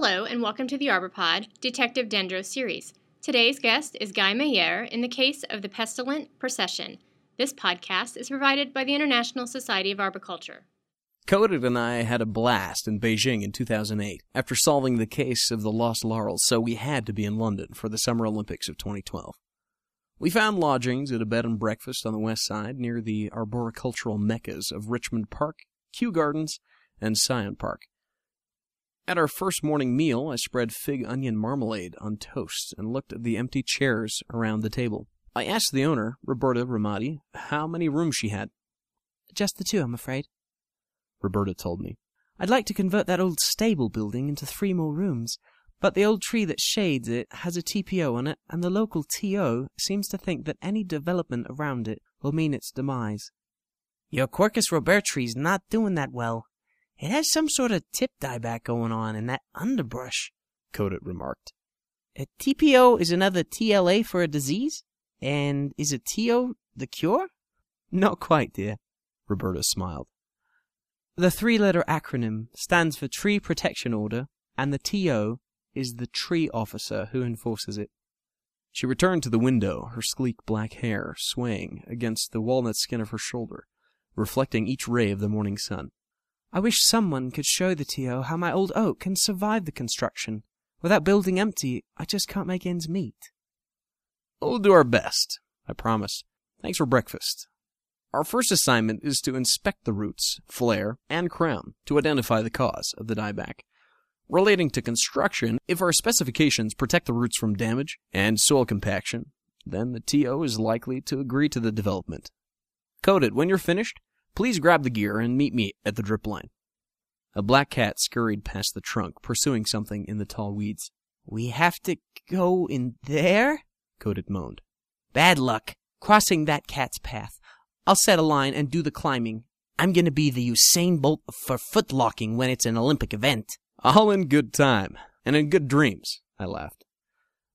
Hello, and welcome to the ArborPod Detective Dendro series. Today's guest is Guy Mayer in the case of the pestilent procession. This podcast is provided by the International Society of Arboriculture. Codit and I had a blast in Beijing in 2008 after solving the case of the lost laurels, so we had to be in London for the Summer Olympics of 2012. We found lodgings at a bed and breakfast on the west side near the arboricultural meccas of Richmond Park, Kew Gardens, and Syon Park. At our first morning meal, I spread fig onion marmalade on toast and looked at the empty chairs around the table. I asked the owner, Roberta Ramadi, how many rooms she had. Just the two, I'm afraid. Roberta told me. I'd like to convert that old stable building into three more rooms, but the old tree that shades it has a TPO on it, and the local TO seems to think that any development around it will mean its demise. Your Quercus tree's not doing that well. It has some sort of tip dieback going on in that underbrush, Codit remarked. A TPO is another TLA for a disease? And is a TO the cure? Not quite, dear. Roberta smiled. The three letter acronym stands for Tree Protection Order, and the TO is the tree officer who enforces it. She returned to the window, her sleek black hair swaying against the walnut skin of her shoulder, reflecting each ray of the morning sun. I wish someone could show the TO how my old oak can survive the construction. Without building empty, I just can't make ends meet. We'll do our best, I promise. Thanks for breakfast. Our first assignment is to inspect the roots, flare, and crown to identify the cause of the dieback. Relating to construction, if our specifications protect the roots from damage and soil compaction, then the TO is likely to agree to the development. Codit when you're finished, please grab the gear and meet me at the drip line. A black cat scurried past the trunk, pursuing something in the tall weeds. We have to go in there? Codit moaned. Bad luck. Crossing that cat's path. I'll set a line and do the climbing. I'm gonna be the Usain Bolt for footlocking when it's an Olympic event. All in good time, and in good dreams, I laughed.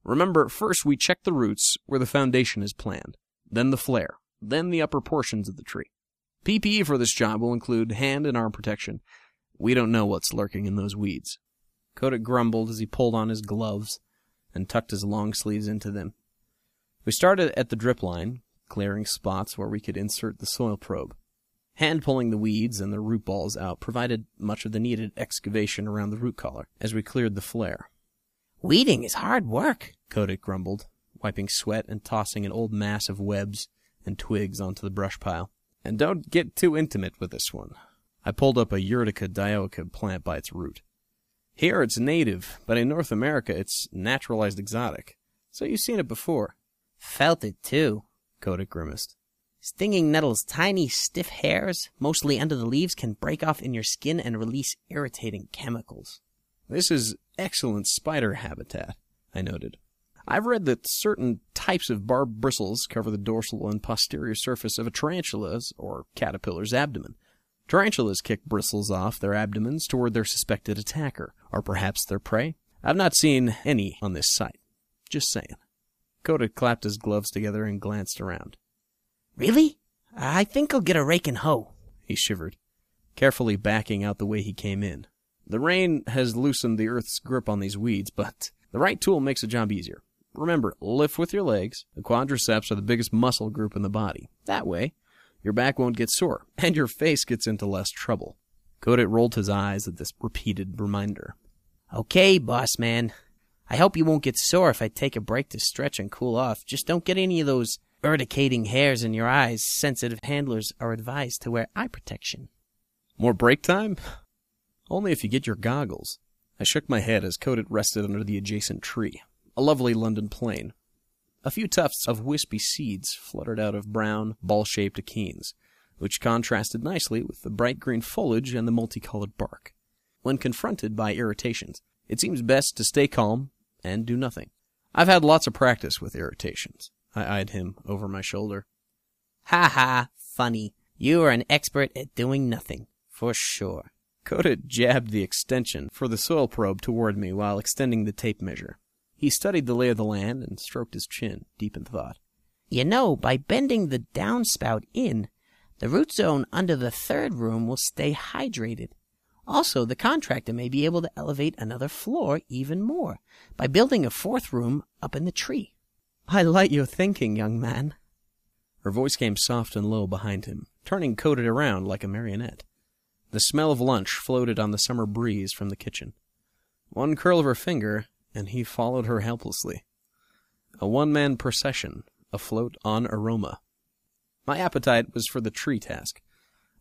Remember, first we check the roots where the foundation is planned, then the flare, then the upper portions of the tree. PPE for this job will include hand and arm protection. We don't know what's lurking in those weeds. Codit grumbled as he pulled on his gloves and tucked his long sleeves into them. We started at the drip line, clearing spots where we could insert the soil probe. Hand pulling the weeds and the root balls out provided much of the needed excavation around the root collar as we cleared the flare. Weeding is hard work, Codit grumbled, wiping sweat and tossing an old mass of webs and twigs onto the brush pile. And don't get too intimate with this one. I pulled up a Urtica dioica plant by its root. Here it's native, but in North America it's naturalized exotic. So you've seen it before. Felt it too, Codit grimaced. Stinging nettles' tiny, stiff hairs, mostly under the leaves, can break off in your skin and release irritating chemicals. This is excellent spider habitat, I noted. I've read that certain types of barbed bristles cover the dorsal and posterior surface of a tarantula's or caterpillar's abdomen. Tarantulas kick bristles off their abdomens toward their suspected attacker, or perhaps their prey. I've not seen any on this site. Just saying. Codit clapped his gloves together and glanced around. Really? I think I'll get a rake and hoe. He shivered, carefully backing out the way he came in. The rain has loosened the earth's grip on these weeds, but the right tool makes the job easier. Remember, lift with your legs. The quadriceps are the biggest muscle group in the body. That way, your back won't get sore, and your face gets into less trouble. Codit rolled his eyes at this repeated reminder. Okay, boss man. I hope you won't get sore if I take a break to stretch and cool off. Just don't get any of those urticating hairs in your eyes. Sensitive handlers are advised to wear eye protection. More break time? Only if you get your goggles. I shook my head as Codit rested under the adjacent tree, a lovely London plane. A few tufts of wispy seeds fluttered out of brown, ball-shaped achenes, which contrasted nicely with the bright green foliage and the multicolored bark. When confronted by irritations, it seems best to stay calm and do nothing. I've had lots of practice with irritations. I eyed him over my shoulder. Ha ha, funny. You are an expert at doing nothing, for sure. Codit jabbed the extension for the soil probe toward me while extending the tape measure. He studied the lay of the land and stroked his chin, deep in thought. You know, by bending the downspout in, the root zone under the third room will stay hydrated. Also, the contractor may be able to elevate another floor even more by building a fourth room up in the tree. I like your thinking, young man. Her voice came soft and low behind him, turning Codit around like a marionette. The smell of lunch floated on the summer breeze from the kitchen. One curl of her finger, and he followed her helplessly. A one man procession, afloat on aroma. My appetite was for the tree task.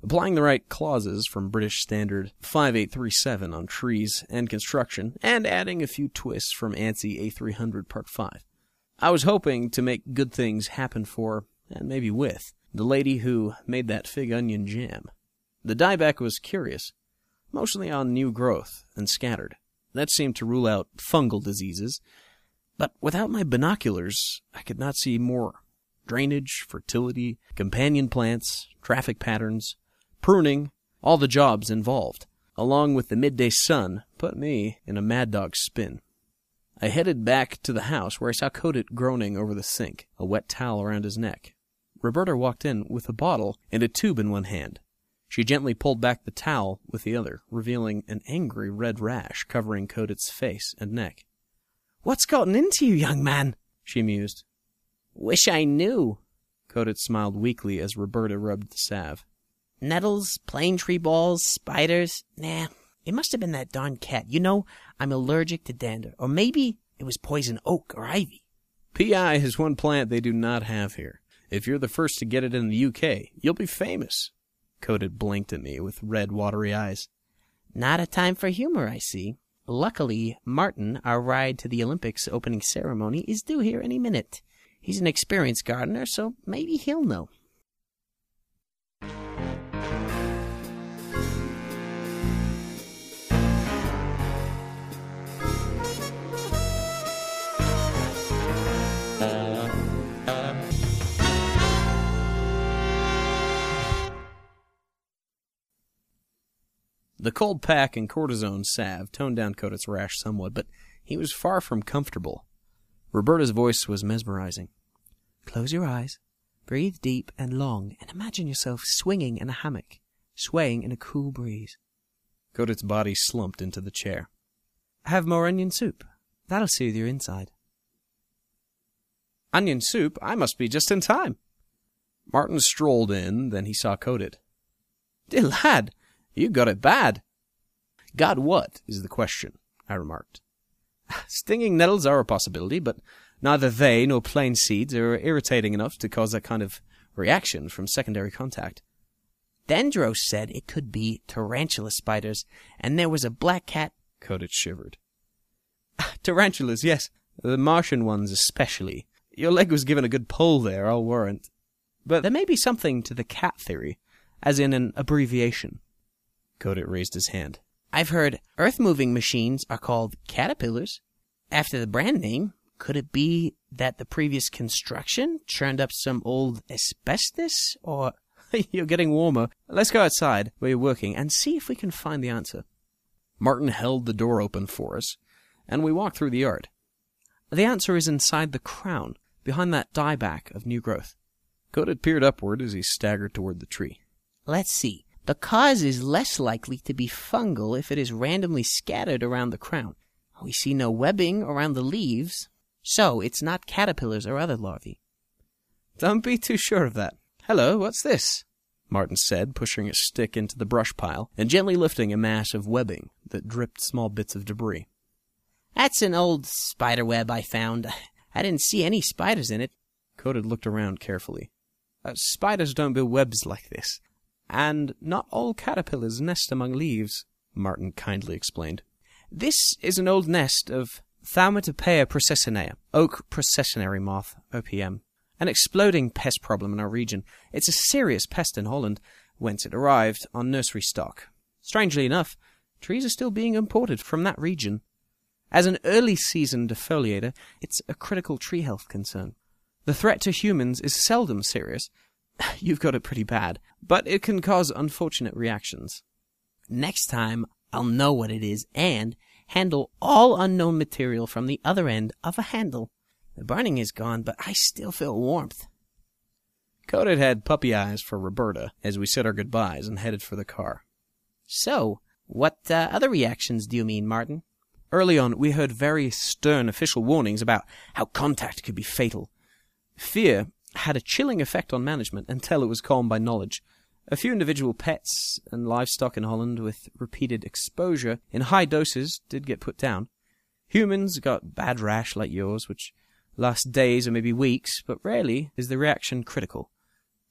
Applying the right clauses from British Standard 5837 on trees and construction, and adding a few twists from ANSI A300 Part 5. I was hoping to make good things happen for, and maybe with, the lady who made that fig onion jam. The dieback was curious, mostly on new growth and scattered. That seemed to rule out fungal diseases, but without my binoculars, I could not see more. Drainage, fertility, companion plants, traffic patterns, pruning, all the jobs involved, along with the midday sun, put me in a mad dog spin. I headed back to the house where I saw Codit groaning over the sink, a wet towel around his neck. Roberta walked in with a bottle and a tube in one hand. She gently pulled back the towel with the other, revealing an angry red rash covering Codit's face and neck. What's gotten into you, young man? she mused. Wish I knew. Codit smiled weakly as Roberta rubbed the salve. Nettles, plane tree balls, spiders. Nah, it must have been that darn cat. You know, I'm allergic to dander. Or maybe it was poison oak or ivy. PI is one plant they do not have here. If you're the first to get it in the UK, you'll be famous. Codit blinked at me with red, watery eyes. Not a time for humor, I see. Luckily, Martin, our ride to the Olympics opening ceremony, is due here any minute. He's an experienced gardener, so maybe he'll know. The cold pack and cortisone salve toned down Codit's rash somewhat, but he was far from comfortable. Roberta's voice was mesmerizing. Close your eyes, breathe deep and long, and imagine yourself swinging in a hammock, swaying in a cool breeze. Codit's body slumped into the chair. Have more onion soup. That'll soothe your inside. Onion soup? I must be just in time. Martin strolled in, then he saw Codit. Dear lad, you got it bad. God what is the question, I remarked. Stinging nettles are a possibility, but neither they nor plane seeds are irritating enough to cause that kind of reaction from secondary contact. Dendros said it could be tarantula spiders, and there was a black cat. Codit shivered. Tarantulas, yes. The Martian ones especially. Your leg was given a good pull there, I'll warrant. But there may be something to the cat theory, as in an abbreviation. Codit raised his hand. I've heard earth moving machines are called caterpillars. After the brand name, could it be that the previous construction churned up some old asbestos? Or. you're getting warmer. Let's go outside where you're working and see if we can find the answer. Martin held the door open for us, and we walked through the yard. The answer is inside the crown, behind that dieback of new growth. Codit peered upward as he staggered toward the tree. Let's see. The cause is less likely to be fungal if it is randomly scattered around the crown. We see no webbing around the leaves, so it's not caterpillars or other larvae. Don't be too sure of that. Hello, what's this? Martin said, pushing a stick into the brush pile and gently lifting a mass of webbing that dripped small bits of debris. That's an old spider web I found. I didn't see any spiders in it. Codit looked around carefully. Uh, spiders don't build webs like this. And not all caterpillars nest among leaves, Martin kindly explained. This is an old nest of Thaumetopoea processionea, oak processionary moth, OPM, an exploding pest problem in our region. It's a serious pest in Holland, whence it arrived on nursery stock. Strangely enough, trees are still being imported from that region. As an early season defoliator, it's a critical tree health concern. The threat to humans is seldom serious, You've got it pretty bad, but it can cause unfortunate reactions. Next time, I'll know what it is and handle all unknown material from the other end of a handle. The burning is gone, but I still feel warmth. Codit had puppy eyes for Roberta as we said our goodbyes and headed for the car. So, What uh, other reactions do you mean, Martin? Early on, we heard very stern official warnings about how contact could be fatal. Fear had a chilling effect on management until it was calmed by knowledge. A few individual pets and livestock in Holland with repeated exposure in high doses did get put down. Humans got bad rash like yours, which lasts days or maybe weeks, but rarely is the reaction critical.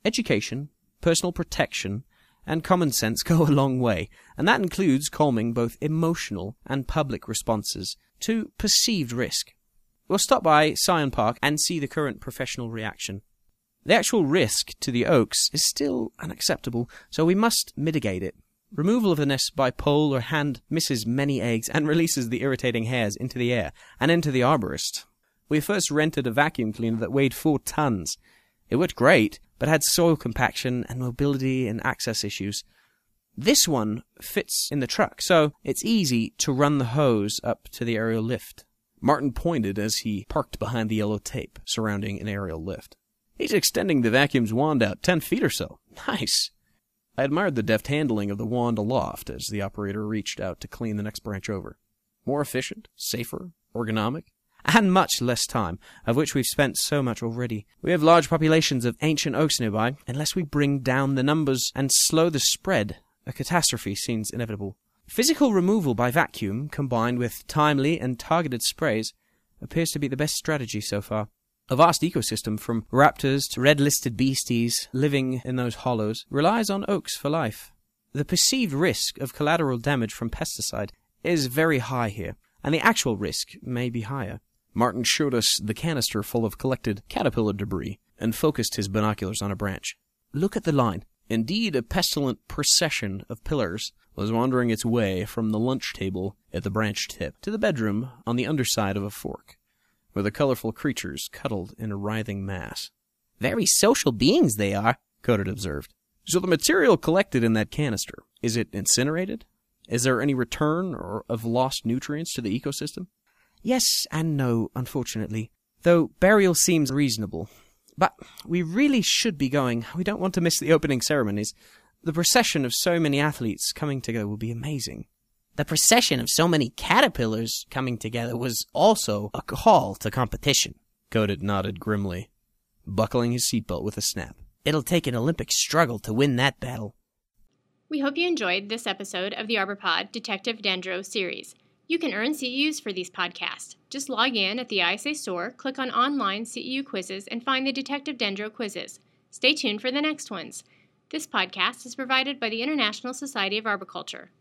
Education, personal protection, and common sense go a long way, and that includes calming both emotional and public responses to perceived risk. We'll stop by Syon Park and see the current professional reaction. The actual risk to the oaks is still unacceptable, so we must mitigate it. Removal of the nest by pole or hand misses many eggs and releases the irritating hairs into the air and into the arborist. We first rented a vacuum cleaner that weighed four tons. It worked great, but had soil compaction and mobility and access issues. This one fits in the truck, so it's easy to run the hose up to the aerial lift. Martin pointed as he parked behind the yellow tape surrounding an aerial lift. He's extending the vacuum's wand out ten feet or so. Nice. I admired the deft handling of the wand aloft as the operator reached out to clean the next branch over. More efficient, safer, ergonomic and much less time, of which we've spent so much already. We have large populations of ancient oaks nearby. Unless we bring down the numbers and slow the spread, a catastrophe seems inevitable. Physical removal by vacuum, combined with timely and targeted sprays, appears to be the best strategy so far. A vast ecosystem, from raptors to red listed beasties living in those hollows, relies on oaks for life. The perceived risk of collateral damage from pesticide is very high here, and the actual risk may be higher. Martin showed us the canister full of collected caterpillar debris and focused his binoculars on a branch. Look at the line. Indeed, a pestilent procession of pillars was wandering its way from the lunch table at the branch tip to the bedroom on the underside of a fork, where the colorful creatures cuddled in a writhing mass. Very social beings they are, Codit observed. So the material collected in that canister, is it incinerated? Is there any return or of lost nutrients to the ecosystem? Yes and no, unfortunately. Though burial seems reasonable. But we really should be going. We don't want to miss the opening ceremonies. The procession of so many athletes coming together will be amazing. The procession of so many caterpillars coming together was also a call to competition. Codit nodded grimly, buckling his seatbelt with a snap. It'll take an Olympic struggle to win that battle. We hope you enjoyed this episode of the ArborPod Detective Dendro series. You can earn CEUs for these podcasts. Just log in at the ISA store, click on Online CEU Quizzes, and find the Detective Dendro quizzes. Stay tuned for the next ones. This podcast is provided by the International Society of Arboriculture.